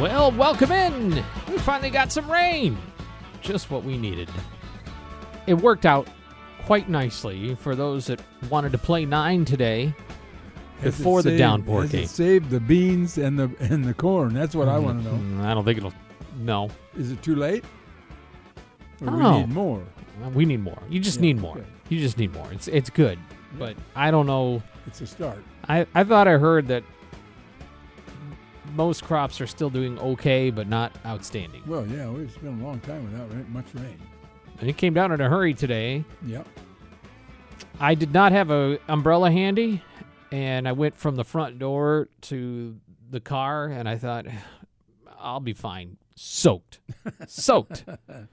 Well, welcome in. We finally got some rain. Just what we needed. It worked out quite nicely for those that wanted to play nine today before the saved- downpour has came. It saved the beans and the and the corn. That's what I want to know. Mm, I don't think it'll. No, Is it too late? Or I we don't know. need more. Uh, we need more. You just Yeah, need more. okay. You just need more. It's it's good, but I don't know. It's a start. I I thought I heard that most crops are still doing okay, but not outstanding. Well, yeah, it's been a long time without much rain. And it came down in a hurry today. Yep. I did not have a umbrella handy, and I went from the front door to the car, and I thought, I'll be fine, soaked, soaked. And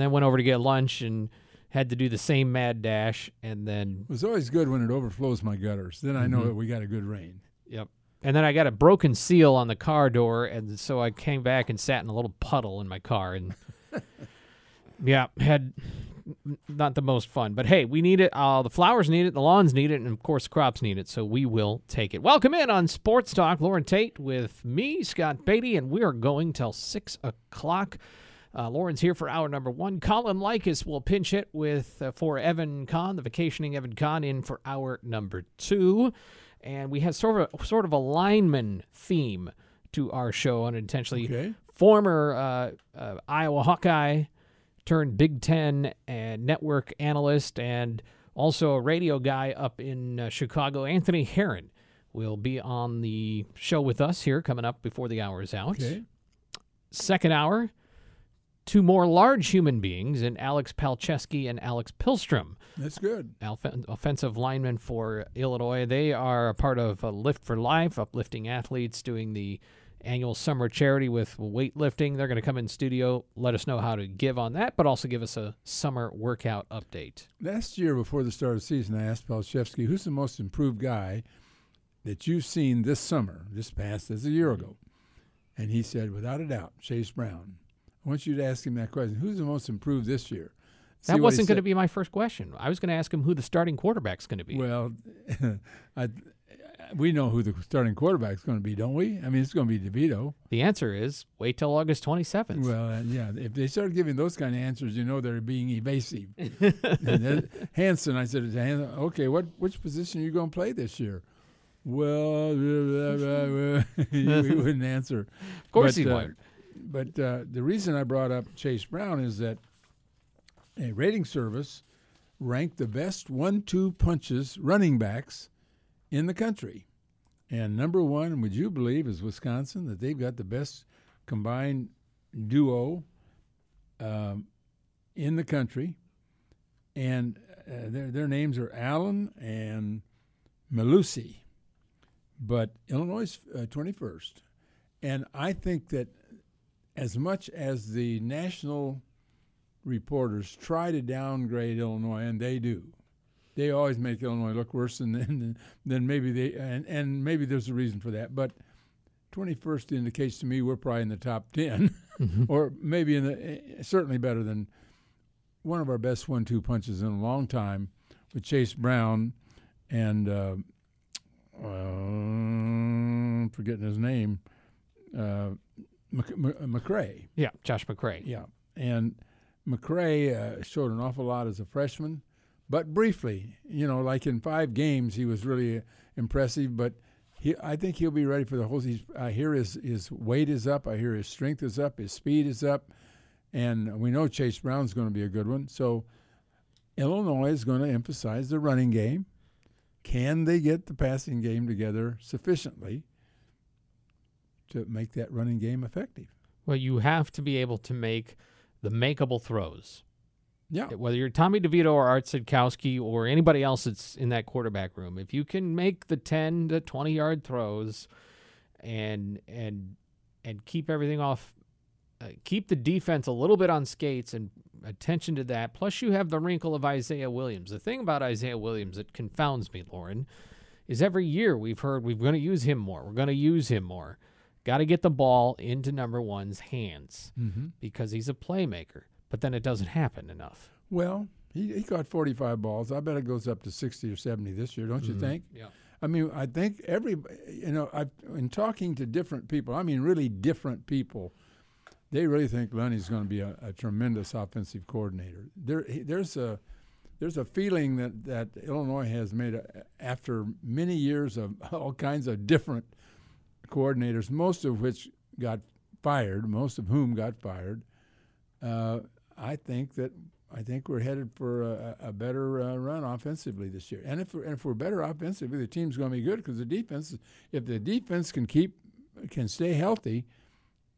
then went over to get lunch and had to do the same mad dash, and then It was always good when it overflows my gutters. Then I know Mhm. that we got a good rain. yep. And then I got a broken seal on the car door, and so I came back and sat in a little puddle in my car, and yeah, had not the most fun. But hey, we need it. Uh, the flowers need it, the lawns need it, and of course, crops need it. So we will take it. Welcome in on Sports Talk, Loren Tate with me, Scott Beatty, and we are going till six o'clock. Uh, Loren's here for hour number one. Colin Likas will pinch hit with uh, for Evan Kahn, the vacationing Evan Kahn, in for hour number two, and we have sort of a, sort of a lineman theme to our show unintentionally. Okay. Former uh, uh, Iowa Hawkeye turned Big Ten and network analyst, and also a radio guy up in uh, Chicago. Anthony Herron will be on the show with us here coming up before the hour is out. Okay. Second hour, two more large human beings in Alex Palczewski and Alex Pihlstrom, That's good. alf- offensive linemen for Illinois. They are a part of Lift for Life, uplifting athletes, doing the annual summer charity with weightlifting. They're going to come in studio, let us know how to give on that, but also give us a summer workout update. Last year, before the start of the season, I asked Palczewski, who's the most improved guy that you've seen this summer, this past, as a year ago? And he said, without a doubt, Chase Brown. I want you to ask him that question. Who's the most improved this year? See That wasn't going to be my first question. I was going to ask him who the starting quarterback's going to be. Well, I, we know who the starting quarterback is going to be, don't we? I mean, it's going to be DeVito. the answer is wait till August 27th. Well, uh, yeah. If they start giving those kind of answers, you know they're being evasive. and then Hanson, I said to Hanson, okay, what which position are you going to play this year? Well, he wouldn't answer. of course but, he uh, won't. But uh, the reason I brought up Chase Brown is that a rating service ranked the best one-two punches running backs in the country, and number one, would you believe, is Wisconsin that they've got the best combined duo um, in the country, and uh, their their names are Allen and Mellusi, but Illinois is uh, twenty first, and I think that as much as the national reporters try to downgrade Illinois, and they do, they always make Illinois look worse than than, than maybe they and, and maybe there's a reason for that. But 21st indicates to me we're probably in the top 10, or maybe in the eh, certainly better than one of our best one-two punches in a long time with Chase Brown and uh, uh, forgetting his name, uh, Mc, Mc, McCray. Yeah, Josh McCray. Yeah, and McCray uh, showed an awful lot as a freshman, but briefly, you know, like in five games, he was really impressive. But he, I think he'll be ready for the whole. season. I hear his his weight is up. I hear his strength is up. His speed is up, and we know Chase Brown's going to be a good one. So Illinois is going to emphasize the running game. Can they get the passing game together sufficiently to make that running game effective? Well, you have to be able to make the makeable throws. Yeah. Whether you're Tommy DeVito or Art Sitkowski or anybody else that's in that quarterback room, if you can make the 10 to 20 yard throws and and and keep everything off uh, keep the defense a little bit on skates and attention to that. Plus, you have the wrinkle of Isaiah Williams. The thing about Isaiah Williams that confounds me, Loren, is every year we've heard we're going to use him more. We're going to use him more. Got to get the ball into number one's hands Mm-hmm. because he's a playmaker. But then it doesn't happen enough. Well, he, he caught 45 balls. I bet it goes up to 60 or 70 this year, don't you think? Yeah. I mean, I think every, you know, I've, in talking to different people, I mean, really different people, they really think Lunney's going to be a, a tremendous offensive coordinator. There, he- there's a, there's a feeling that, that Illinois has made a, after many years of all kinds of different coordinators, most of which got fired, most of whom got fired. Uh, I think that I think we're headed for a, a better uh, run offensively this year. And if we're, and if we're better offensively, the team's going to be good because the defense, if the defense can keep can stay healthy,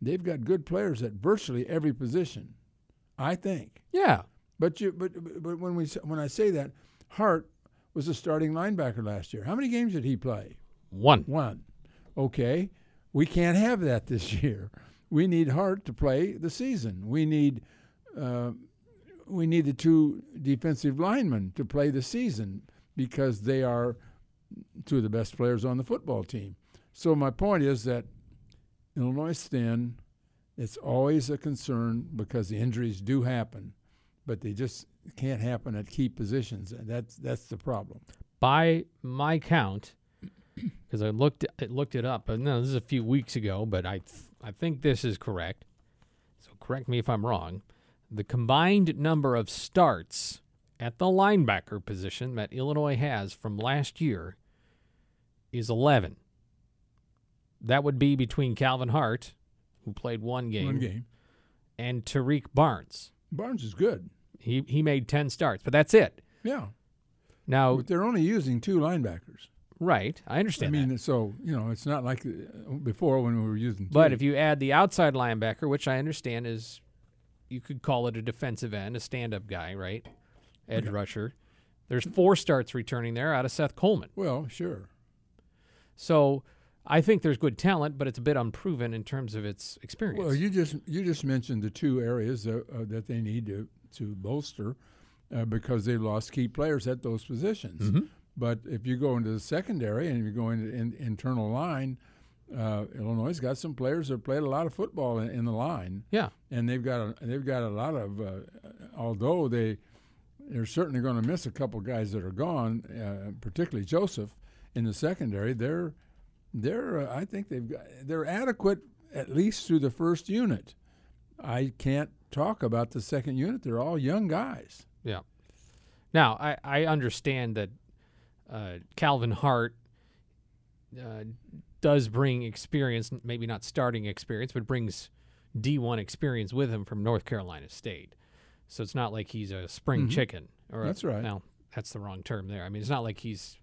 they've got good players at virtually every position. I think. Yeah. But you but but when we when I say that, Hart was a starting linebacker last year. How many games did he play? One. One. Okay. We can't have that this year. We need Hart to play the season. We need uh, we need the two defensive linemen to play the season because they are two of the best players on the football team. So my point is that Illinois is thin. It's always a concern because the injuries do happen, but they just can't happen at key positions, and that's that's the problem. by my count, because I looked I looked it up, and no, this is a few weeks ago, but I th- I think this is correct. So correct me if I'm wrong. The combined number of starts at the linebacker position that Illinois has from last year is 11. That would be between Calvin Hart, who played one game, One game. and Tarique Barnes. Barnes is good. He he made 10 starts, but that's it. Yeah. Now, But they're only using two linebackers. right, I I understand that. mean, so, you know, it's not like uh, before when we were using two. But if you add the outside linebacker, which I understand is, you could call it a defensive end, a stand-up guy, right? Edge Okay. rusher. There's four starts returning there out of Seth Coleman. Well, sure. So I think there's good talent, but it's a bit unproven in terms of its experience. Well, you just you just mentioned the two areas uh, uh, that they need to to bolster uh, because they lost key players at those positions. Mhm. But if you go into the secondary and you go into in, internal line, uh, Illinois has got some players that played a lot of football in, in the line, yeah, and they've got a, they've got a lot of. Uh, although they they're certainly going to miss a couple guys that are gone, uh, particularly Joseph in the secondary. They're they're uh, I think they've got they're adequate at least through the first unit. I can't talk about the second unit. They're all young guys. yeah. Now I I understand that uh, Calvin Hart uh, does bring experience, maybe not starting experience, but brings D1 experience with him from North Carolina State. So it's not like he's a spring Mhm. chicken. Or That's right. No, that's the wrong term there. I mean, it's not like he's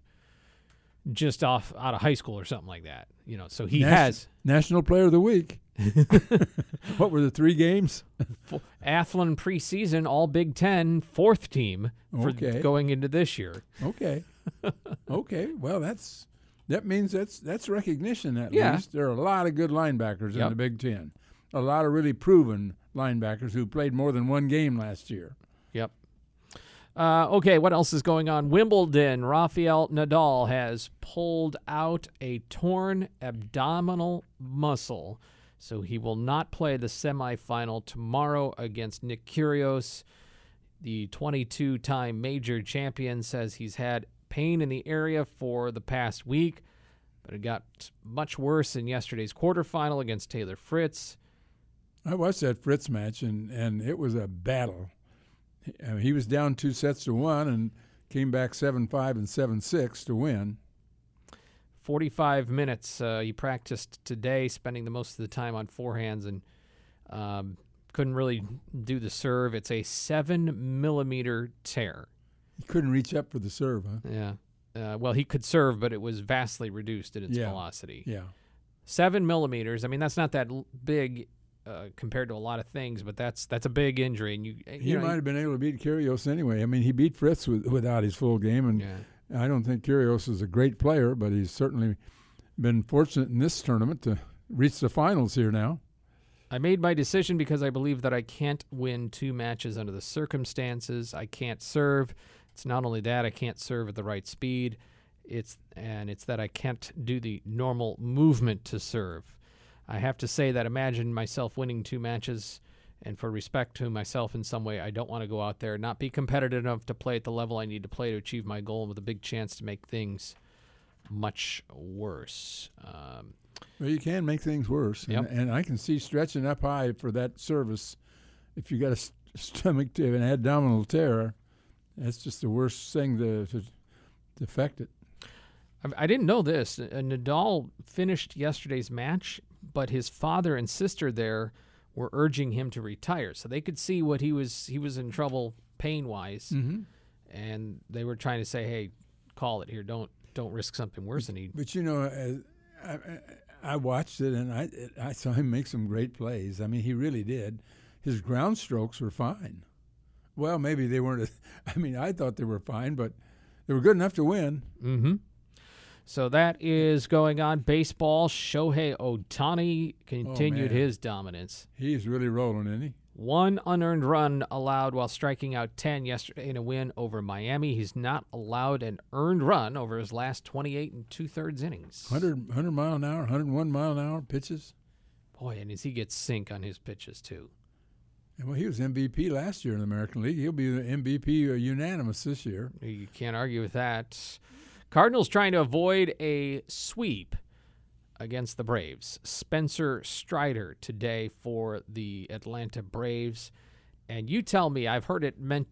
just off out of high school or something like that. You know, so he Nation- has National Player of the Week. what were the three games? Athlon preseason All Big Ten fourth team for Okay. going into this year. Okay. okay. Well, that's that means that's that's recognition at Yeah. least. There are a lot of good linebackers in the Big Ten. A lot of really proven linebackers who played more than one game last year. Yep. Uh, okay, what else is going on? Wimbledon. Rafael Nadal has pulled out a torn abdominal muscle, so he will not play the semifinal tomorrow against Nick Kyrgios. The 22-time major champion says he's had pain in the area for the past week, but it got much worse in yesterday's quarterfinal against Taylor Fritz. I watched that Fritz match, and, and it was a battle. He was down two sets to one and came back 7 5 and 7 6 to win. 45 minutes. Uh, he practiced today, spending the most of the time on forehands and um, couldn't really do the serve. It's a seven millimeter tear. He couldn't reach up for the serve, huh? Yeah. Uh, well, he could serve, but it was vastly reduced in its Yeah. velocity. Yeah. Seven millimeters. I mean, that's not that l- big uh, compared to a lot of things, but that's that's a big injury. And you, you He know, might have been able to beat Kyrgios anyway. I mean, he beat Fritz with, without his full game, and Yeah. I don't think Kyrgios is a great player, but he's certainly been fortunate in this tournament to reach the finals here now. I made my decision because I believe that I can't win two matches under the circumstances. I can't serve. It's not only that I can't serve at the right speed. It's and it's that I can't do the normal movement to serve. I have to say that imagine myself winning two matches and for respect to myself in some way, I don't want to go out there not be competitive enough to play at the level I need to play to achieve my goal with a big chance to make things much worse. Um, Well, you can make things worse. Yep. And, and I can see stretching up high for that service. If you got a st- stomach to an abdominal tear, that's just the worst thing to, to, to affect it. I- I didn't know this. Uh, Nadal finished yesterday's match, but his father and sister there were urging him to retire, so they could see what he was. He was in trouble pain wise, Mm-hmm. and they were trying to say, "Hey, call it here. Don't don't risk something worse." than he But you know, uh, I, I, I watched it and I I saw him make some great plays. I mean, he really did. His ground strokes were fine. Well, maybe they weren't. I mean, I thought they were fine, but they were good enough to win. Mm-hmm. So that is going on. Baseball. Shohei Ohtani continued man. his dominance. He's really rolling, isn't he? One unearned run allowed while striking out 10 yesterday in a win over Miami. He's not allowed an earned run over his last 28 and two thirds innings. 100, 100 mile an hour, 101 mile an hour pitches. Boy, and as he gets sink on his pitches, too. And well, he was MVP last year in the American League. He'll be the MVP uh, unanimous this year. You can't argue with that. Cardinals trying to avoid a sweep against the Braves. Spencer Strider today for the Atlanta Braves. And you tell me, I've heard it meant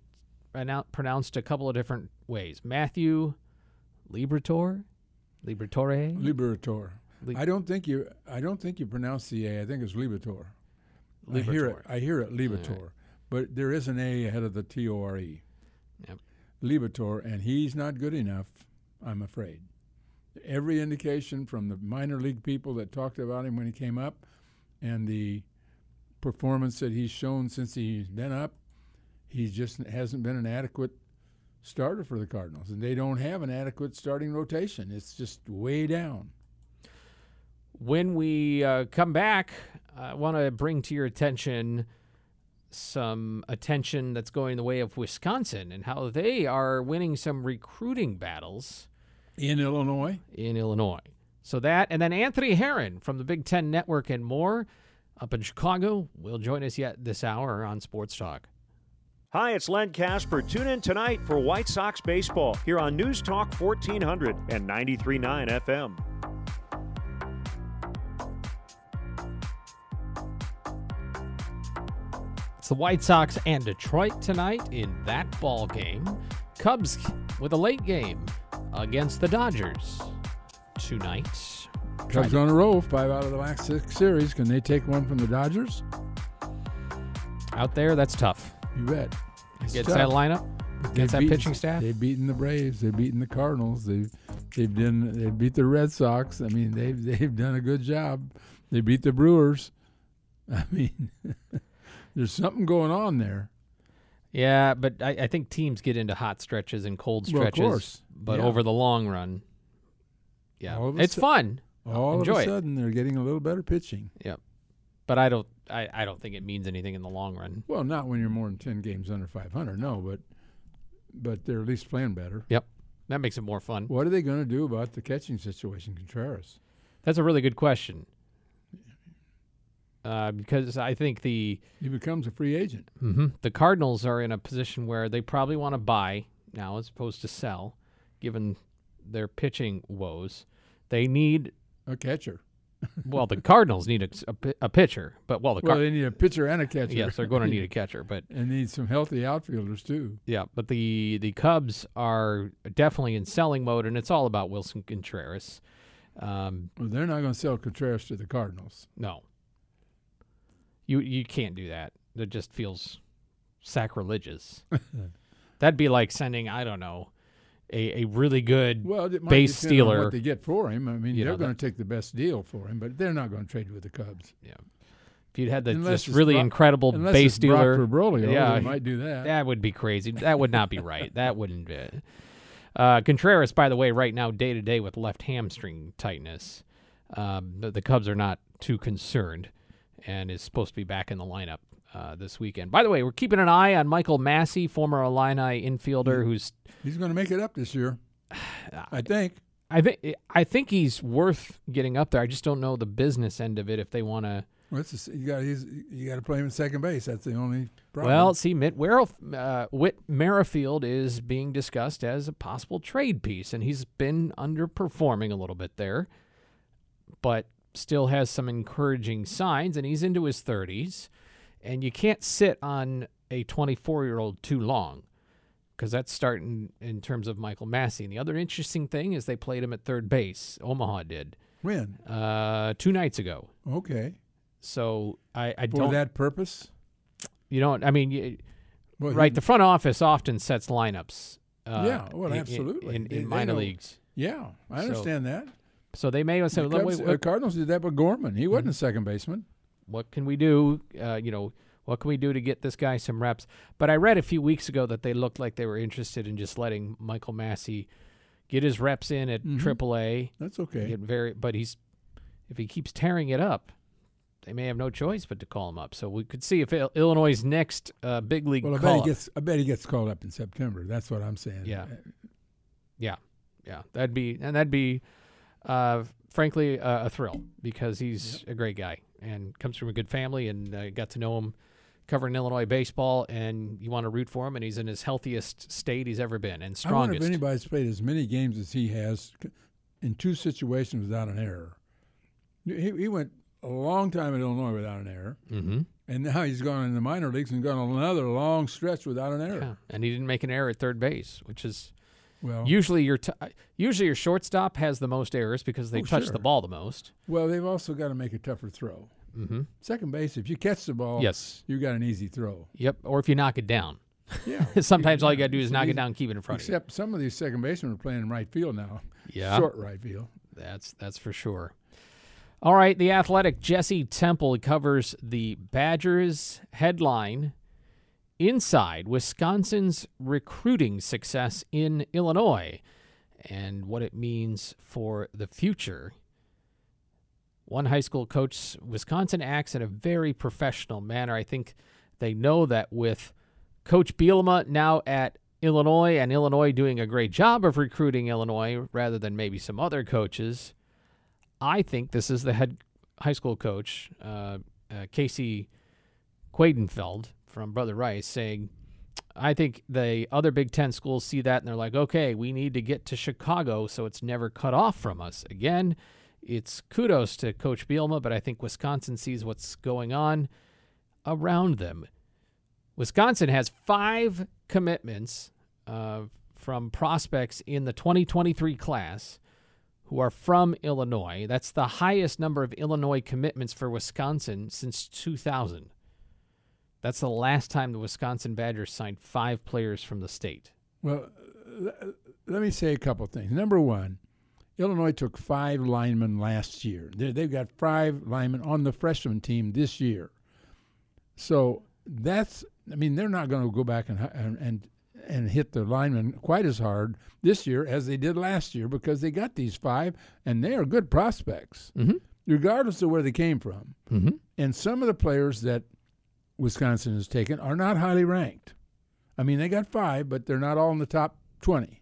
pronou- pronounced a couple of different ways. Matthew Libertor? Libertore? Liberator. Li- I don't think you. I don't think you pronounce the A. I think it's Libator. I hear it. I hear it Libator, but there is an A ahead of the T O R E. Yep. Libator, and he's not good enough. I'm afraid. Every indication from the minor league people that talked about him when he came up, and the performance that he's shown since he's been up, he just hasn't been an adequate starter for the Cardinals, and they don't have an adequate starting rotation. It's just way down. When we uh, come back, I want to bring to your attention some attention that's going the way of Wisconsin and how they are winning some recruiting battles In Illinois, in Illinois. So that, and then Anthony Herron from the Big Ten Network and more up in Chicago will join us yet this hour on Sports Talk. Hi, it's Len Kasper. Tune in tonight for White Sox baseball here on News Talk 1400 and 93.9 FM. It's the White Sox and Detroit tonight in that ball game. Cubs with a late game against the Dodgers tonight. Cubs to- on a roll, five out of the last six series. Can they take one from the Dodgers? out there, that's tough. You bet. It's tough. that lineup, They've that beaten- pitching staff. They've beaten the Braves. They've beaten the Cardinals. They've they've done they beat the Red Sox. I mean they've they've done a good job. They beat the Brewers. I mean, there's something going on there. Yeah, but I, I think teams get into hot stretches and cold Well, of stretches. course. But Yeah. over the long run, yeah, All of a it's sud- fun. All Enjoy of it. a sudden, they're getting a little better pitching. Yep. But I don't, I, I don't think it means anything in the long run. Well, not when you're more than ten games under 500. No, but but they're at least playing better. Yep. That makes it more fun. What are they going to do about the catching situation, Contreras? That's a really good question. Uh, because I think the He becomes a free agent. mhm, the Cardinals are in a position where they probably want to buy now as opposed to sell, given their pitching woes. They need A catcher. well, the Cardinals need a, a, a pitcher, but well, the Well, they need a pitcher and a catcher. yes, they're going to need a catcher, but and need some healthy outfielders too. Yeah, but the the Cubs are definitely in selling mode, and it's all about Willson Contreras. Um, Well, they're not going to sell Contreras to the Cardinals. no, you you can't do that. That just feels sacrilegious. That'd be like sending I don't know a, a really good Well, it might Base stealer. what they get for him. I mean, You they're going to take the best deal for him, but they're not going to trade with the Cubs Yeah. if you'd had the, this really Brock- incredible base dealer. Broglio. Yeah, might do that. That would be crazy. That would not be right. That wouldn't be. Uh, Contreras, by the way, right now day to day with left hamstring tightness. Um, the, the Cubs are not too concerned, and is supposed to be back in the lineup uh, this weekend. By the way, we're keeping an eye on Michael Massey, former Illini infielder, who's He's going to make it up this year. I think. I think I think he's worth getting up there. I just don't know the business end of it if they want to. Well, just, you got he's, you got to play him in second base. That's the only problem. Well, see, Mitt Werrell, uh, Whit Merrifield is being discussed as a possible trade piece, and he's been underperforming a little bit there, but still has some encouraging signs, and he's into his 30s, and you can't sit on a 24 year old too long because that's starting in terms of Michael Massey. And the other interesting thing is they played him at third base. Omaha did when? uh, two nights ago. Okay. So I, I For don't. that purpose. you don't. I mean, you, Well, he- right. The front office often sets lineups. Uh, Yeah, well, in- in- absolutely. In, in they minor know- leagues, yeah, I So- understand that. So they may say, The "Look, Cubs- wait, uh, Cardinals did that with Gorman. He Mm-hmm. wasn't a second baseman. what can we do? Uh, you know, what can we do to get this guy some reps?" But I read a few weeks ago that they looked like they were interested in just letting Michael Massey get his reps in at Mhm. AAA. That's okay. Get very, but he's if he keeps tearing it up, they may have no choice but to call him up. So we could see if Il- Illinois' next uh, big league Well, I bet he gets. I bet he gets called up in September. That's what I'm saying. Yeah, Yeah. Yeah, that'd be and that'd be, uh, frankly, uh, a thrill because he's a great guy and comes from a good family and uh, got to know him covering Illinois baseball and you want to root for him and he's in his healthiest state he's ever been and I wonder strongest. if anybody's played as many games as he has in two situations without an error. He, he went a long time at Illinois without an error, mm-hmm. and now he's gone in the minor leagues and gone another long stretch without an error. Yeah, and he didn't make an error at third base, which is Well, usually your t- uh, usually your shortstop has the most errors because they Oh, touch sure. the ball the most. well, they've also got to make a tougher throw. Mm-hmm. Second base, if you catch the ball, Yes. you got an easy throw. Yep. Or if you knock it down, Yeah. sometimes all you got to do is knock it down, and keep it in front of you. Except some of these second basemen are playing in right field now. Yeah. Short right field. That's that's for sure. All right, the athletic Jesse Temple covers the Badgers headline inside Wisconsin's recruiting success in Illinois and what it means for the future. One high school coach, Wisconsin acts in a very professional manner. I think they know that with Coach Bielema now at Illinois and Illinois doing a great job of recruiting Illinois rather than maybe some other coaches. I think this is the head high school coach, uh, uh, Casey Quadenfeld from Brother Rice, saying, I think the other Big Ten schools see that and they're like, okay, we need to get to Chicago so it's never cut off from us. Again, it's kudos to Coach Bielema, but I think Wisconsin sees what's going on around them. Wisconsin has five commitments uh, from prospects in the 2023 class who are from Illinois. That's the highest number of Illinois commitments for Wisconsin since 2000. That's the last time the Wisconsin Badgers signed five players from the state. Well, let me say a couple things. Number one, Illinois took five linemen last year. They- They've got five linemen on the freshman team this year. So that's, I mean, they're not going to go back and, and and and hit the linemen quite as hard this year as they did last year because they got these five and they are good prospects, Mm-hmm. regardless of where they came from. Mm-hmm. And some of the players that Wisconsin has taken are not highly ranked. I mean, they got five, but they're not all in the top twenty.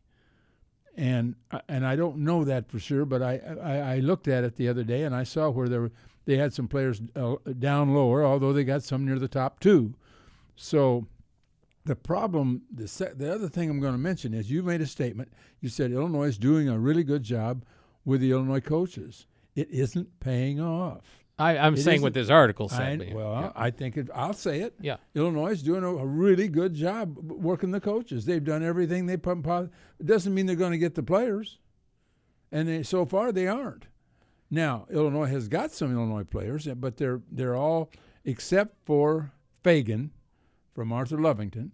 And and I don't know that for sure, but I, I, I looked at it the other day and I saw where there were, they had some players uh, down lower, although they got some near the top two. So the problem, the se- the other thing I'm going to mention is you made a statement. You said Illinois is doing a really good job with the Illinois coaches. It isn't paying off. I, I'm It saying what this article I, said. but- well, yeah. I think it, I'll say it. yeah. Illinois is doing a, a really good job working the coaches. They've done everything they put. It doesn't mean they're going to get the players, and they, so far they aren't. Now Illinois has got some Illinois players, uh, but they're they're all except for Fagan from Arthur Lovington,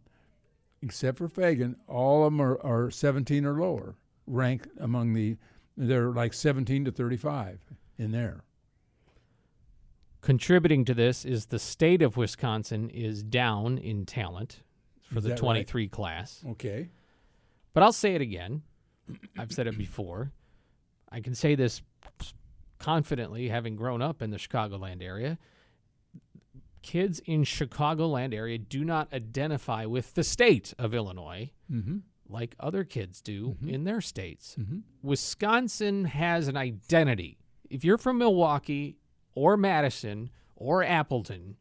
except for Fagan, all of them are, are 17 or lower ranked among the. They're like 17 to 35 in there. Contributing to this is the state of Wisconsin is down in talent for Is the that right? 23 class. Okay. But I'll say it again. I've said it before. I can say this confidently, having grown up in the Chicagoland area. kids in Chicagoland area do not identify with the state of Illinois Mm-hmm. like other kids do in their states. Mhm. Wisconsin has an identity. If you're from Milwaukee or Madison or Appleton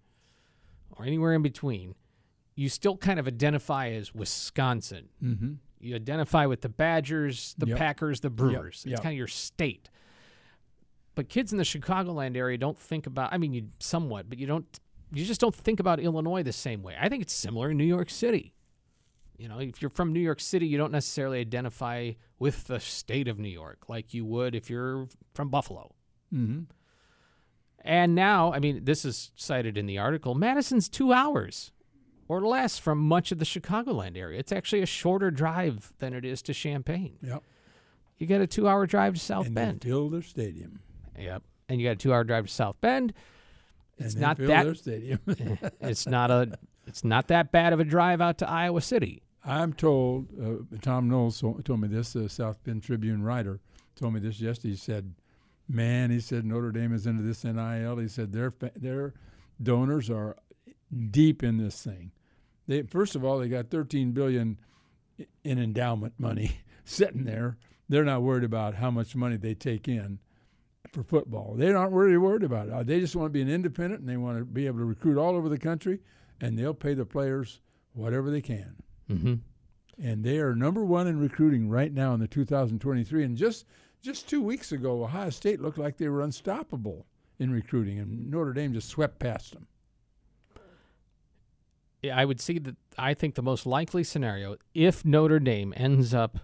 or anywhere in between, you still kind of identify as Wisconsin. Mm-hmm. You identify with the Badgers, the Yep. Packers, the Brewers. yep. It's kind of your state. But kids in the Chicagoland area don't think about I mean you somewhat, but you don't you just don't think about Illinois the same way. I think it's similar in New York City. You know, if you're from New York City, you don't necessarily identify with the state of New York like you would if you're from Buffalo. Mm-hmm. And now, I mean, this is cited in the article. Madison's two hours or less from much of the Chicagoland area. It's actually a shorter drive than it is to Champaign. Yep. You get a two hour drive to South and Bend. fill their stadium. Yep. And you got a two hour drive to South Bend. It's not that- stadium. it's not a it's not that bad of a drive out to Iowa City. I'm told, uh, Tom Knowles told me this, the South Bend Tribune writer told me this yesterday. He said, man, he said Notre Dame is into this NIL. He said their their donors are deep in this thing. They first of all they got 13 billion in endowment money sitting there. They're not worried about how much money they take in for football. They aren't really worried about it. Uh, They just want to be an independent and they want to be able to recruit all over the country, and they'll pay the players whatever they can Mm-hmm. and they are number one in recruiting right now in the 2023. And just just two weeks ago, Ohio State looked like they were unstoppable in recruiting, and Notre Dame just swept past them. I would see that I think the most likely scenario, if Notre Dame ends up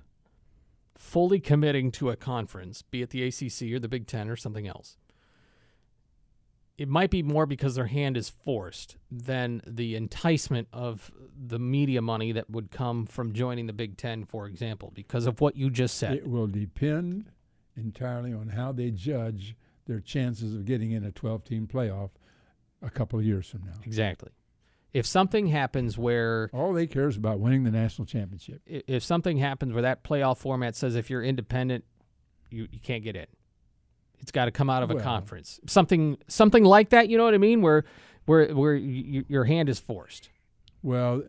fully committing to a conference, be it the ACC or the Big Ten or something else, it might be more because their hand is forced than the enticement of the media money that would come from joining the Big Ten, for example, because of what you just said. It will depend entirely on how they judge their chances of getting in a 12-team playoff a couple of years from now. exactly. If something happens where All they care is about winning the national championship. if something happens where that playoff format says if you're independent, you, you can't get in. It's got to come out of a conference. Something something like that. You know what I mean? Where where where y your hand is forced. Well,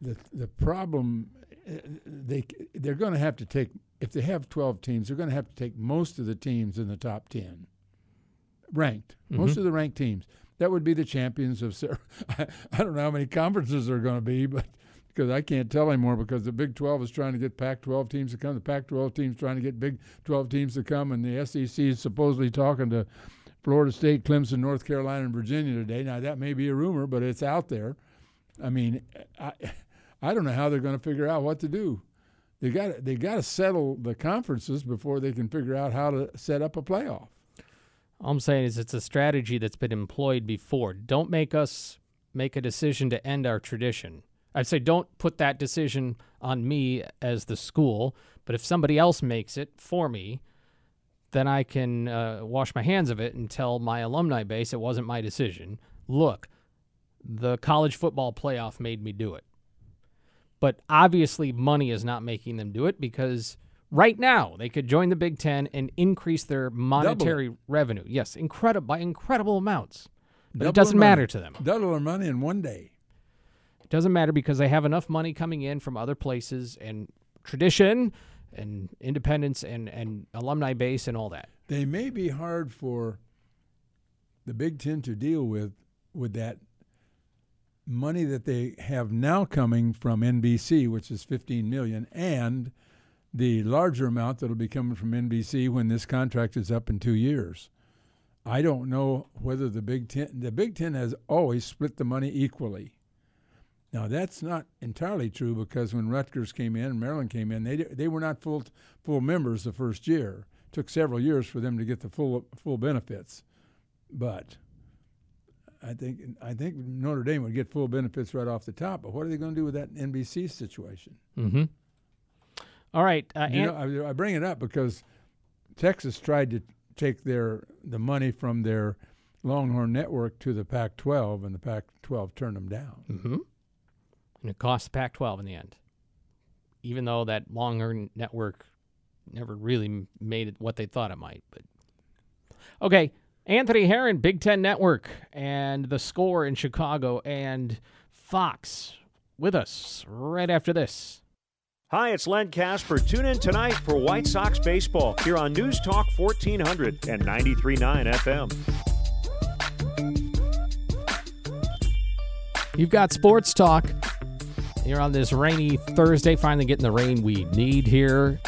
the the problem they they're going to have to take if they have 12 teams, they're going to have to take most of the teams in the top 10 ranked. Mm-hmm. Most of the ranked teams. That would be the champions of I, I don't know how many conferences there are going to be, but because I can't tell anymore because the Big 12 is trying to get Pac-12 teams to come, the Pac-12 teams trying to get Big 12 teams to come, and the SEC is supposedly talking to Florida State, Clemson, North Carolina, and Virginia today. Now that may be a rumor, but it's out there. I mean, I, I don't know how they're going to figure out what to do. They got they got to settle the conferences before they can figure out how to set up a playoff. All I'm saying is it's a strategy that's been employed before. Don't make us make a decision to end our tradition. I'd say don't put that decision on me as the school, but if somebody else makes it for me, then I can uh, wash my hands of it and tell my alumni base it wasn't my decision. Look, the college football playoff made me do it. But obviously, money is not making them do it because right now they could join the Big Ten and increase their monetary revenue. Yes, incredible by incredible amounts. But Double it doesn't money. matter to them. Double their money in one day. It doesn't matter because they have enough money coming in from other places and tradition and independence and, and alumni base and all that. They may be hard for the Big Ten to deal with with that money that they have now coming from NBC, which is 15 million, and the larger amount that'll be coming from NBC when this contract is up in two years. I don't know whether the Big Ten the Big Ten has always split the money equally. Now that's not entirely true because when Rutgers came in and Maryland came in, they they were not full full members the first year. It took several years for them to get the full full benefits, but I think I think Notre Dame would get full benefits right off the top. But what are they going to do with that NBC situation? Mm-hmm. All right. Uh, You know, I, I bring it up because Texas tried to take their the money from their Longhorn network to the Pac-12, and the Pac-12 turned them down. Mm-hmm. And it cost the Pac 12 in the end. Even though that Longhorn network never really made it what they thought it might. But okay, Anthony Herron, Big Ten Network, and the score in Chicago, and Fox with us right after this. Hi, it's Len Kasper. Tune in tonight for White Sox baseball here on News Talk 1400 and 93.9 FM. You've got sports talk here on this rainy Thursday, finally getting the rain we need here.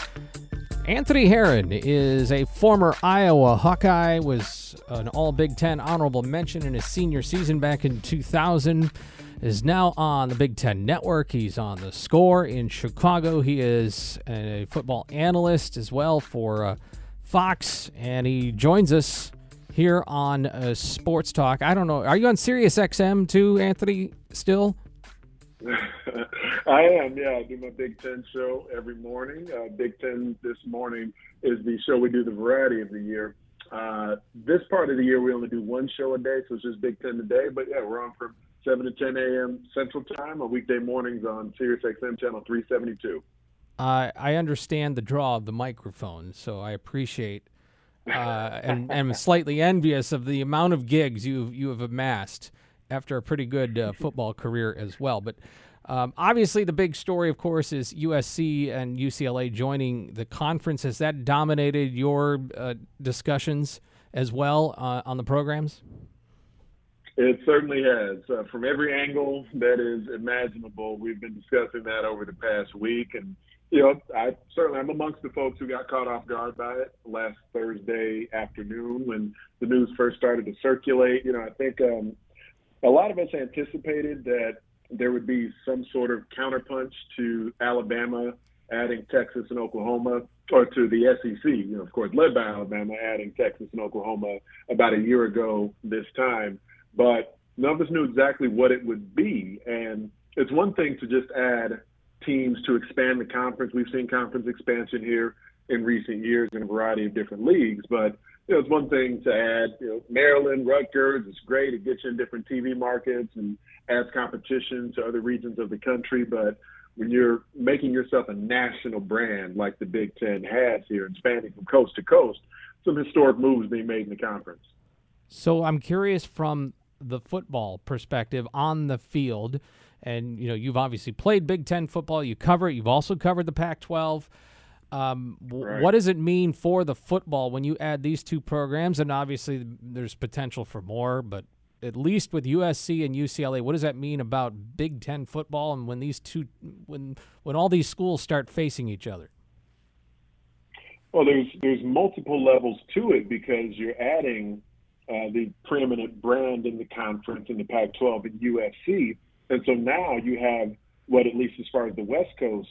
Anthony Herron is a former Iowa Hawkeye, was an All Big Ten honorable mention in his senior season back in 2000. Is now on the Big Ten Network. He's on the score in Chicago. He is a football analyst as well for uh, Fox, and he joins us here on uh, Sports Talk. I don't know. Are you on Sirius XM too, Anthony? Still? I am, yeah. I do my Big Ten show every morning. Uh, Big Ten this morning is the show we do the variety of the year. Uh, this part of the year, we only do one show a day, so it's just Big Ten today. But yeah, we're on from 7 to 10 a.m. Central Time on weekday mornings on Sirius XM channel 372. Uh, I understand the draw of the microphone, so I appreciate uh, and, am slightly envious of the amount of gigs you you have amassed after a pretty good uh, football career as well. But um, obviously, the big story, of course, is USC and UCLA joining the conference. Has that dominated your uh, discussions as well uh, on the programs? It certainly has. Uh, from every angle that is imaginable, we've been discussing that over the past week. And, you know, I certainly I'm amongst the folks who got caught off guard by it last Thursday afternoon when the news first started to circulate. You know, I think um, a lot of us anticipated that there would be some sort of counterpunch to Alabama adding Texas and Oklahoma, or to the SEC, you know, of course, led by Alabama adding Texas and Oklahoma about a year ago this time. But none of us knew exactly what it would be. And it's one thing to just add teams to expand the conference. We've seen conference expansion here in recent years in a variety of different leagues, but you know, it's one thing to add, you know, Maryland, Rutgers. It's great. It gets you in different TV markets and adds competition to other regions of the country. But when you're making yourself a national brand like the Big Ten has here and spanning from coast to coast, some historic moves being made in the conference. So I'm curious from the football perspective on the field, and you know you've obviously played Big Ten football. You cover it. You've also covered the Pac-12. Um, right. What does it mean for the football when you add these two programs? And obviously, there's potential for more, but at least with USC and UCLA, what does that mean about Big Ten football and when these two, when when all these schools start facing each other? Well, there's there's multiple levels to it because you're adding uh, the preeminent brand in the conference in the Pac-12 and USC, and so now you have what, at least as far as the West Coast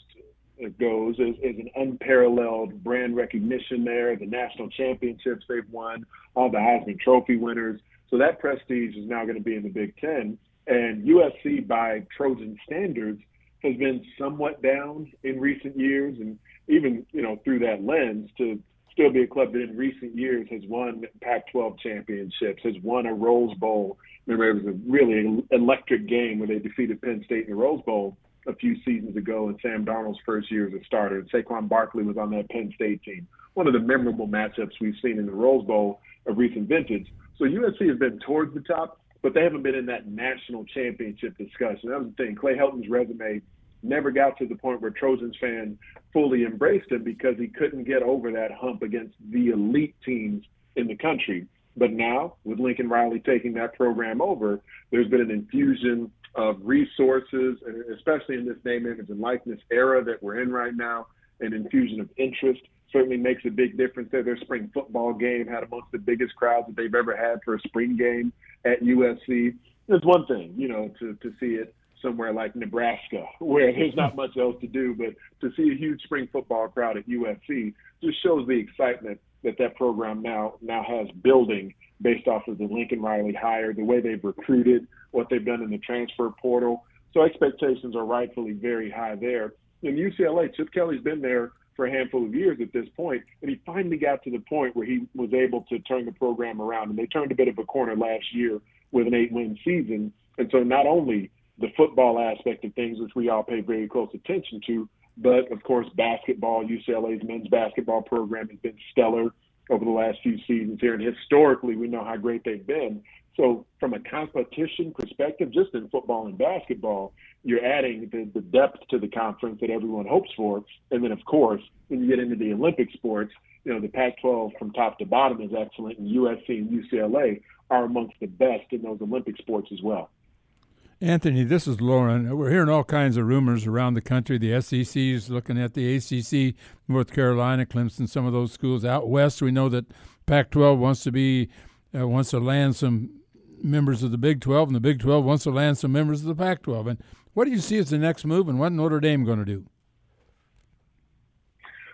goes is, an unparalleled brand recognition there. The national championships they've won, all the Heisman Trophy winners. So that prestige is now going to be in the Big Ten. And USC, by Trojan standards, has been somewhat down in recent years, and even you know through that lens, to still be a club that in recent years has won Pac-12 championships, has won a Rose Bowl. Remember, it was a really electric game where they defeated Penn State in the Rose Bowl a few seasons ago in Sam Darnold's first year as a starter. And Saquon Barkley was on that Penn State team. One of the memorable matchups we've seen in the Rose Bowl of recent vintage. So USC has been towards the top, but they haven't been in that national championship discussion. That was the thing. Clay Helton's resume never got to the point where Trojans fans fully embraced him because he couldn't get over that hump against the elite teams in the country. But now, with Lincoln Riley taking that program over, there's been an infusion of resources, and especially in this name, image, and likeness era that we're in right now, an infusion of interest certainly makes a big difference there. Their spring football game had amongst the biggest crowds that they've ever had for a spring game at USC. It's one thing, you know, to, to see it somewhere like Nebraska, where there's not much else to do, but to see a huge spring football crowd at USC just shows the excitement that that program now now has building based off of the Lincoln Riley hire, the way they've recruited, what they've done in the transfer portal. So expectations are rightfully very high there. In UCLA, Chip Kelly's been there for a handful of years at this point, and he finally got to the point where he was able to turn the program around. And they turned a bit of a corner last year with an eight-win season. And so not only the football aspect of things, which we all pay very close attention to, but of course basketball. UCLA's men's basketball program has been stellar over the last few seasons here, and historically we know how great they've been. So from a competition perspective, just in football and basketball, you're adding the, the depth to the conference that everyone hopes for. And then, of course, when you get into the Olympic sports, you know, the Pac-12 from top to bottom is excellent, and USC and UCLA are amongst the best in those Olympic sports as well. Anthony, this is Loren. We're hearing all kinds of rumors around the country. The SEC is looking at the ACC, North Carolina, Clemson, some of those schools out west. We know that Pac-12 wants to be uh, wants to land some members of the Big 12, and the Big 12 wants to land some members of the Pac 12. And what do you see as the next move, and what Notre Dame going to do?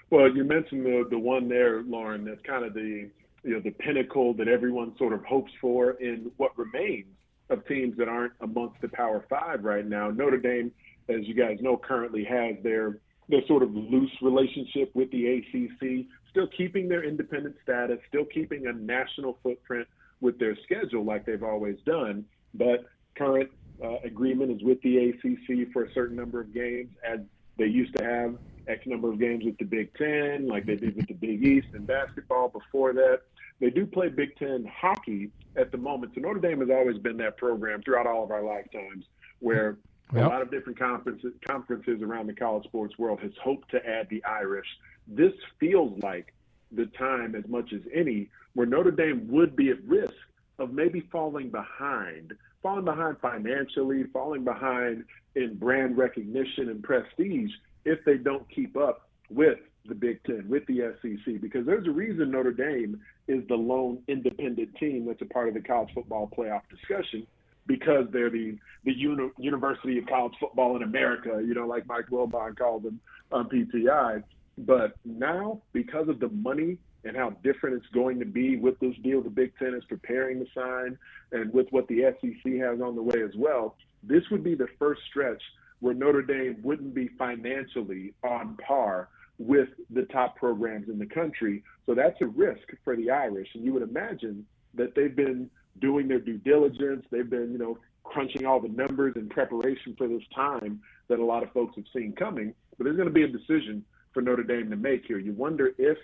Well, you mentioned the the one there, Loren, That's kind of the you know the pinnacle that everyone sort of hopes for in what remains of teams that aren't amongst the Power Five right now. Notre Dame, as you guys know, currently has their their sort of loose relationship with the ACC, still keeping their independent status, still keeping a national footprint with their schedule like they've always done. But current uh, agreement is with the ACC for a certain number of games, as they used to have X number of games with the Big Ten, like they did with the Big East and basketball before that. They do play Big Ten hockey at the moment. So Notre Dame has always been that program throughout all of our lifetimes where yep. a lot of different conferences, conferences around the college sports world has hoped to add the Irish. This feels like the time as much as any where Notre Dame would be at risk of maybe falling behind, falling behind financially, falling behind in brand recognition and prestige if they don't keep up with the Big Ten, with the SEC, because there's a reason Notre Dame is the lone independent team that's a part of the college football playoff discussion because they're the the uni- University of College Football in America, you know, like Mike Wilbon called them on PTI. But now, because of the money and how different it's going to be with this deal the Big Ten is preparing to sign and with what the SEC has on the way as well, this would be the first stretch where Notre Dame wouldn't be financially on par with the top programs in the country. So that's a risk for the Irish. And you would imagine that they've been doing their due diligence, they've been, you know, crunching all the numbers in preparation for this time that a lot of folks have seen coming. But there's going to be a decision for Notre Dame to make here. You wonder if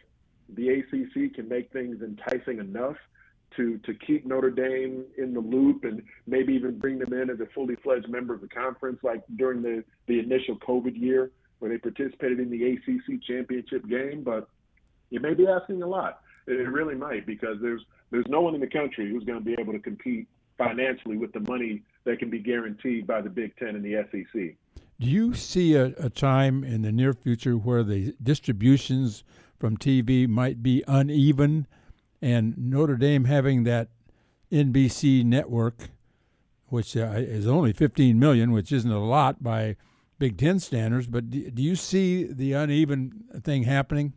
the ACC can make things enticing enough to to keep Notre Dame in the loop and maybe even bring them in as a fully fledged member of the conference, like during the the initial COVID year where they participated in the ACC championship game. But you may be asking a lot. It really might because there's there's no one in the country who's going to be able to compete financially with the money that can be guaranteed by the Big Ten and the SEC. Do you see a, a time in the near future where the distributions from TV might be uneven, and Notre Dame having that NBC network, which uh, is only 15 million, which isn't a lot by Big Ten standards, but do, do you see the uneven thing happening?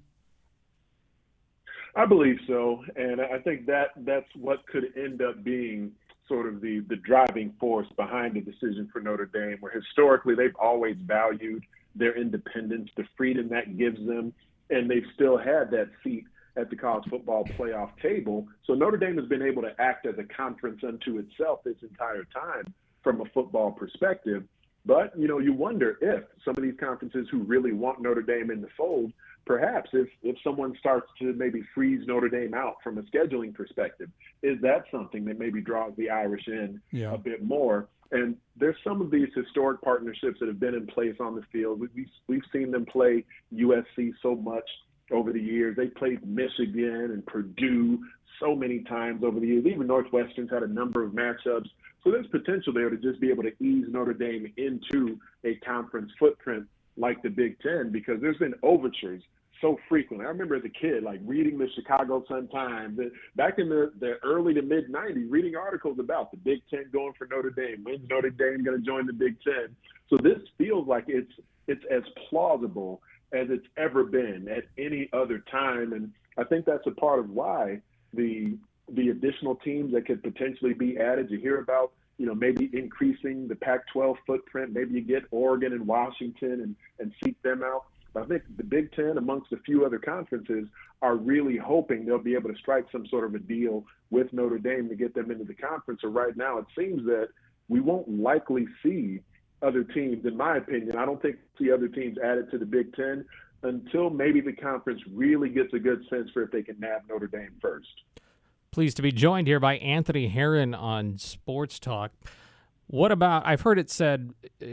I believe so, and I think that that's what could end up being sort of the the driving force behind the decision for Notre Dame, where historically they've always valued their independence, the freedom that gives them, and they've still had that seat at the college football playoff table. So Notre Dame has been able to act as a conference unto itself this entire time from a football perspective. But, you know, you wonder if some of these conferences who really want Notre Dame in the fold, perhaps if, if someone starts to maybe freeze Notre Dame out from a scheduling perspective, is that something that maybe draws the Irish in yeah. a bit more? And there's some of these historic partnerships that have been in place on the field. We've, we've seen them play USC so much over the years. They played Michigan and Purdue so many times over the years. Even Northwestern's had a number of matchups. So there's potential there to just be able to ease Notre Dame into a conference footprint like the Big Ten because there's been overtures so frequently. I remember as a kid, like reading the Chicago Sun Times back in the, the early to mid 90s, reading articles about the Big Ten going for Notre Dame. When's Notre Dame going to join the Big Ten? So this feels like it's it's as plausible as it's ever been at any other time, and I think that's a part of why the the additional teams that could potentially be added. You hear about you know, maybe increasing the Pac-12 footprint. Maybe you get Oregon and Washington and, and seek them out. But I think the Big Ten, amongst a few other conferences, are really hoping they'll be able to strike some sort of a deal with Notre Dame to get them into the conference. So right now, it seems that we won't likely see other teams. In my opinion, I don't think see other teams added to the Big Ten. until maybe the conference really gets a good sense for if they can nab Notre Dame first. Pleased to be joined here by Anthony Herron on Sports Talk. What about, I've heard it said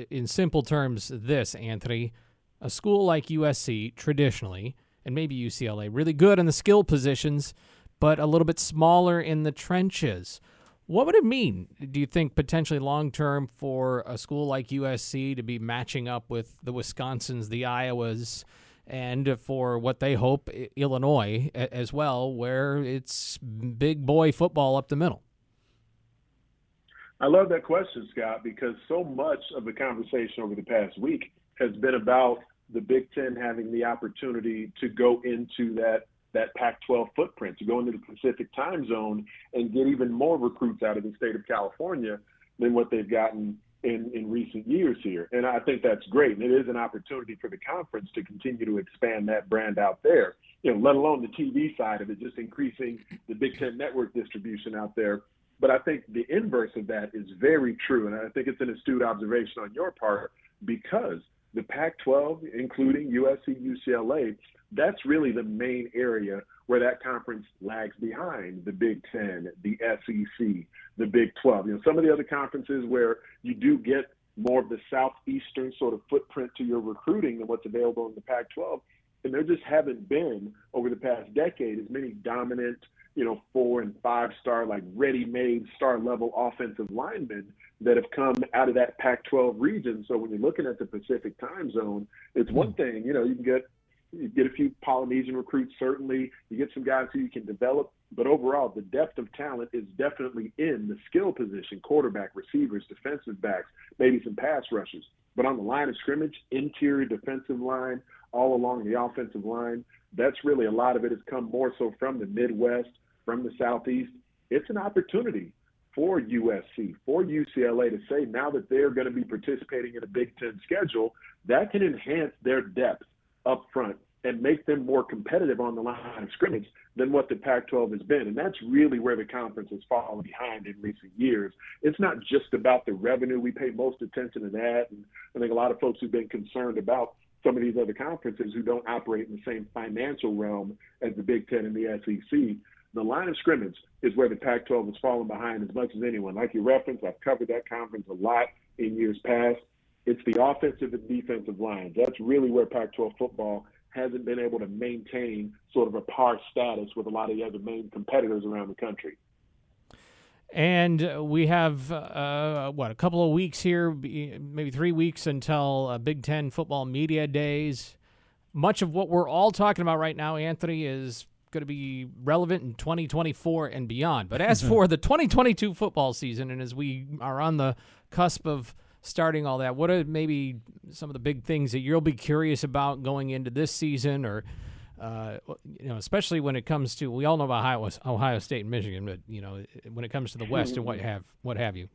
in simple terms this, Anthony, a school like USC traditionally, and maybe UCLA, really good in the skill positions, but a little bit smaller in the trenches. What would it mean, do you think, potentially long term for a school like USC to be matching up with the Wisconsins, the Iowas, and for what they hope, Illinois as well, where it's big boy football up the middle? I love that question, Scott, because so much of the conversation over the past week has been about the Big Ten having the opportunity to go into that that Pac-12 footprint, to go into the Pacific time zone and get even more recruits out of the state of California than what they've gotten in, in recent years here. And I think that's great. And it is an opportunity for the conference to continue to expand that brand out there, you know, let alone the TV side of it, just increasing the Big Ten network distribution out there. But I think the inverse of that is very true. And I think it's an astute observation on your part because the Pac 12, including USC, UCLA, that's really the main area where that conference lags behind the Big Ten, the SEC, the Big 12. You know, some of the other conferences where you do get more of the southeastern sort of footprint to your recruiting than what's available in the Pac 12. And there just haven't been over the past decade as many dominant, you know, four and five star, like ready made star level offensive linemen that have come out of that Pac 12 region. So when you're looking at the Pacific time zone, it's one hmm. thing, you know, you can get you get a few Polynesian recruits, certainly. You get some guys who you can develop. But overall, the depth of talent is definitely in the skill position quarterback, receivers, defensive backs, maybe some pass rushers. But on the line of scrimmage, interior defensive line, all along the offensive line, that's really a lot of it has come more so from the Midwest, from the Southeast. It's an opportunity for USC, for UCLA to say now that they're going to be participating in a Big Ten schedule, that can enhance their depth up front and make them more competitive on the line of scrimmage than what the Pac-12 has been. And that's really where the conference has fallen behind in recent years. It's not just about the revenue. We pay most attention to that. And I think a lot of folks who've been concerned about some of these other conferences who don't operate in the same financial realm as the Big Ten and the SEC. The line of scrimmage is where the Pac-12 has fallen behind as much as anyone. Like you referenced, I've covered that conference a lot in years past. It's the offensive and defensive lines. That's really where Pac 12 football hasn't been able to maintain sort of a par status with a lot of the other main competitors around the country. And we have, uh, what, a couple of weeks here, maybe three weeks until uh, Big Ten football media days. Much of what we're all talking about right now, Anthony, is going to be relevant in 2024 and beyond. But as for the 2022 football season, and as we are on the cusp of starting all that, what are maybe some of the big things that you'll be curious about going into this season, or uh, you know, especially when it comes to we all know about Ohio, Ohio State and Michigan, but you know, when it comes to the West and what have what have you.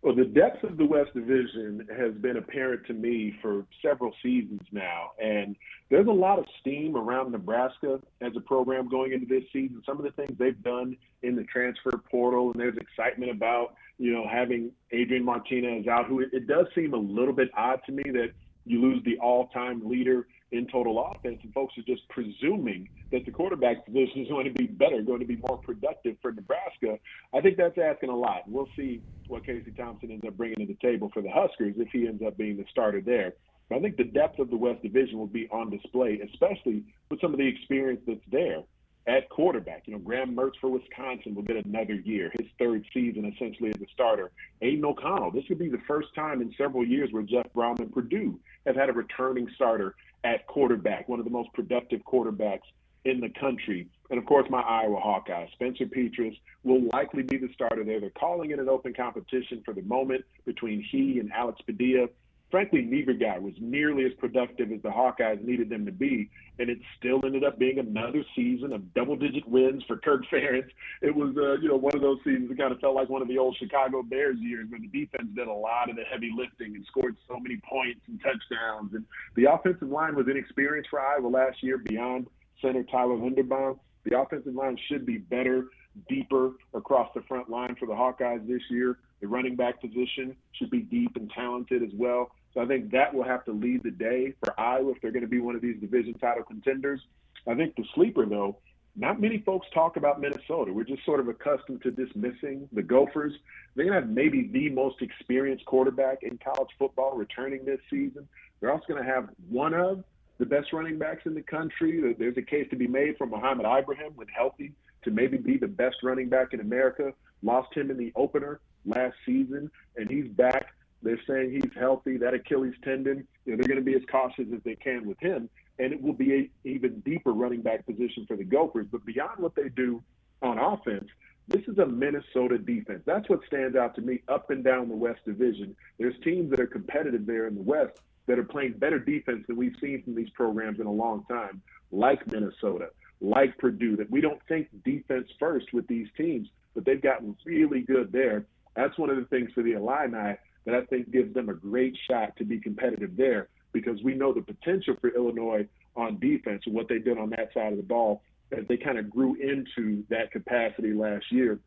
Well, the depth of the West Division has been apparent to me for several seasons now. And there's a lot of steam around Nebraska as a program going into this season. Some of the things they've done in the transfer portal, and there's excitement about, you know, having Adrian Martinez out, who it, it does seem a little bit odd to me that you lose the all time leader in total offense, and folks are just presuming that the quarterback position is going to be better, going to be more productive for Nebraska. I think that's asking a lot. We'll see what Casey Thompson ends up bringing to the table for the Huskers if he ends up being the starter there. But I think the depth of the West Division will be on display, especially with some of the experience that's there at quarterback. You know, Graham Mertz for Wisconsin will get another year, his third season essentially as a starter. Aidan O'Connell, this would be the first time in several years where Jeff Brohm and Purdue have had a returning starter at quarterback, one of the most productive quarterbacks in the country. And of course, my Iowa Hawkeyes. Spencer Petras will likely be the starter there. They're calling it an open competition for the moment between he and Alex Padilla frankly, neither guy was nearly as productive as the Hawkeyes needed them to be, and it still ended up being another season of double-digit wins for Kirk Ferentz. It was, uh, you know, one of those seasons that kind of felt like one of the old Chicago Bears years when the defense did a lot of the heavy lifting and scored so many points and touchdowns, and the offensive line was inexperienced for Iowa last year beyond center Tyler Linderbaum. The offensive line should be better, deeper across the front line for the Hawkeyes this year. The running back position should be deep and talented as well. So I think that will have to lead the day for Iowa if they're going to be one of these division title contenders. I think the sleeper, though, not many folks talk about Minnesota. We're just sort of accustomed to dismissing the Gophers. They're going to have maybe the most experienced quarterback in college football returning this season. They're also going to have one of the best running backs in the country. There's a case to be made for Mohamed Ibrahim when healthy to maybe be the best running back in America. Lost him in the opener last season, and he's back. They're saying he's healthy. That Achilles tendon, you know, they're going to be as cautious as they can with him, and it will be a even deeper running back position for the Gophers. But beyond what they do on offense, this is a Minnesota defense. That's what stands out to me up and down the West Division. There's teams that are competitive there in the West that are playing better defense than we've seen from these programs in a long time, like Minnesota, like Purdue, that we don't think defense first with these teams, but they've gotten really good there. That's one of the things for the Illini that I think gives them a great shot to be competitive there because we know the potential for Illinois on defense and what they did on that side of the ball as they kind of grew into that capacity last year.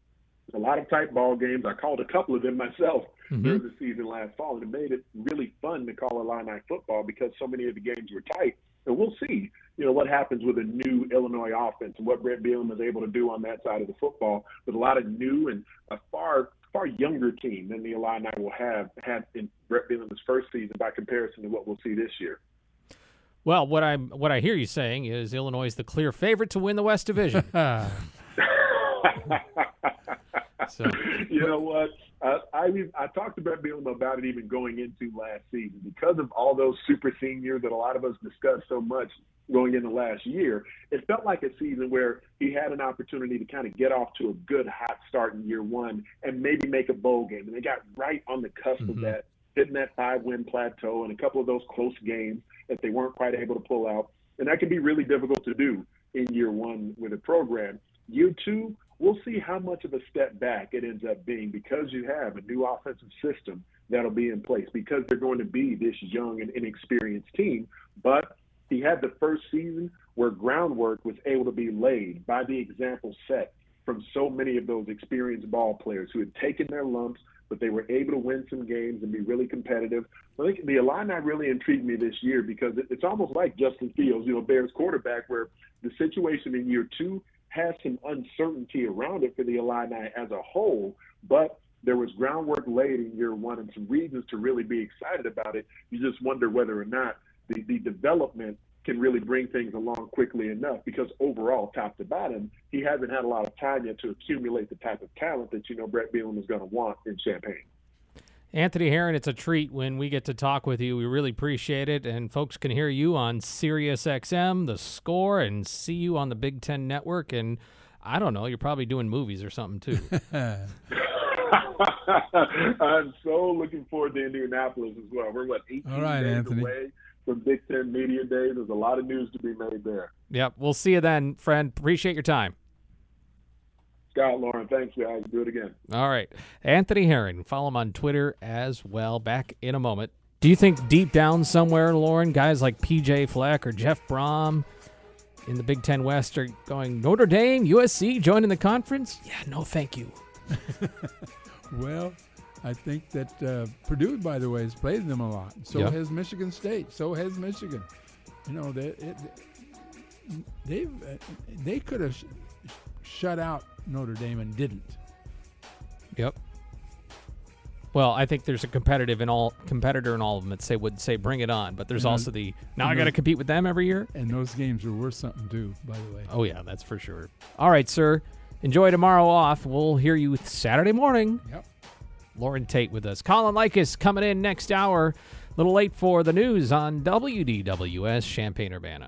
A lot of tight ball games. I called a couple of them myself mm-hmm. during the season last fall, and it made it really fun to call Illini football because so many of the games were tight. And we'll see, you know, what happens with a new Illinois offense and what Bret Bielema is able to do on that side of the football with a lot of new and a far far younger team than the Illini will have had in Bret Bielema's first season by comparison to what we'll see this year. Well, what I what I hear you saying is Illinois is the clear favorite to win the West Division. so. You know what? Uh, I I talked to Bret Bielema about it even going into last season because of all those super seniors that a lot of us discussed so much going into last year. It felt like a season where he had an opportunity to kind of get off to a good hot start in year one and maybe make a bowl game. And they got right on the cusp mm-hmm. of that, hitting that five win plateau and a couple of those close games that they weren't quite able to pull out. And that can be really difficult to do in year one with a program. Year two, we'll see how much of a step back it ends up being because you have a new offensive system that'll be in place because they're going to be this young and inexperienced team. But he had the first season where groundwork was able to be laid by the example set from so many of those experienced ball players who had taken their lumps, but they were able to win some games and be really competitive. I think the Illini really intrigued me this year because it's almost like Justin Fields, you know, Bears quarterback, where the situation in year two has some uncertainty around it for the Illini as a whole, but there was groundwork laid in year one and some reasons to really be excited about it. You just wonder whether or not the, the development can really bring things along quickly enough because overall, top to bottom, he hasn't had a lot of time yet to accumulate the type of talent that you know Bret Bielema is going to want in Champaign. Anthony Herron, it's a treat when we get to talk with you. We really appreciate it. And folks can hear you on Sirius XM, The Score, and see you on the Big Ten Network. And I don't know, you're probably doing movies or something too. I'm so looking forward to Indianapolis as well. We're, what, 18 All right, days Anthony. away from Big Ten Media Days. There's a lot of news to be made there. Yep. We'll see you then, friend. Appreciate your time. Scott Loren. Thanks, guys. Do it again. All right. Anthony Herron. Follow him on Twitter as well. Back in a moment. Do you think deep down somewhere, Loren, guys like PJ Fleck or Jeff Brohm in the Big Ten West are going Notre Dame, USC joining the conference? Yeah, no, thank you. well, I think that uh, Purdue, by the way, has played them a lot. So yep. has Michigan State. So has Michigan. You know, they it, they've uh, they could have sh- shut out Notre Dame and didn't. Yep. Well, I think there's a competitive in all competitor in all of them that say would say bring it on, but there's and also the now I got to compete with them every year. And those games are worth something too, by the way. Oh yeah, that's for sure. All right, sir. Enjoy tomorrow off. We'll hear you Saturday morning. Yep. Loren Tate with us. Colin Likas coming in next hour. A little late for the news on WDWS Champaign Urbana.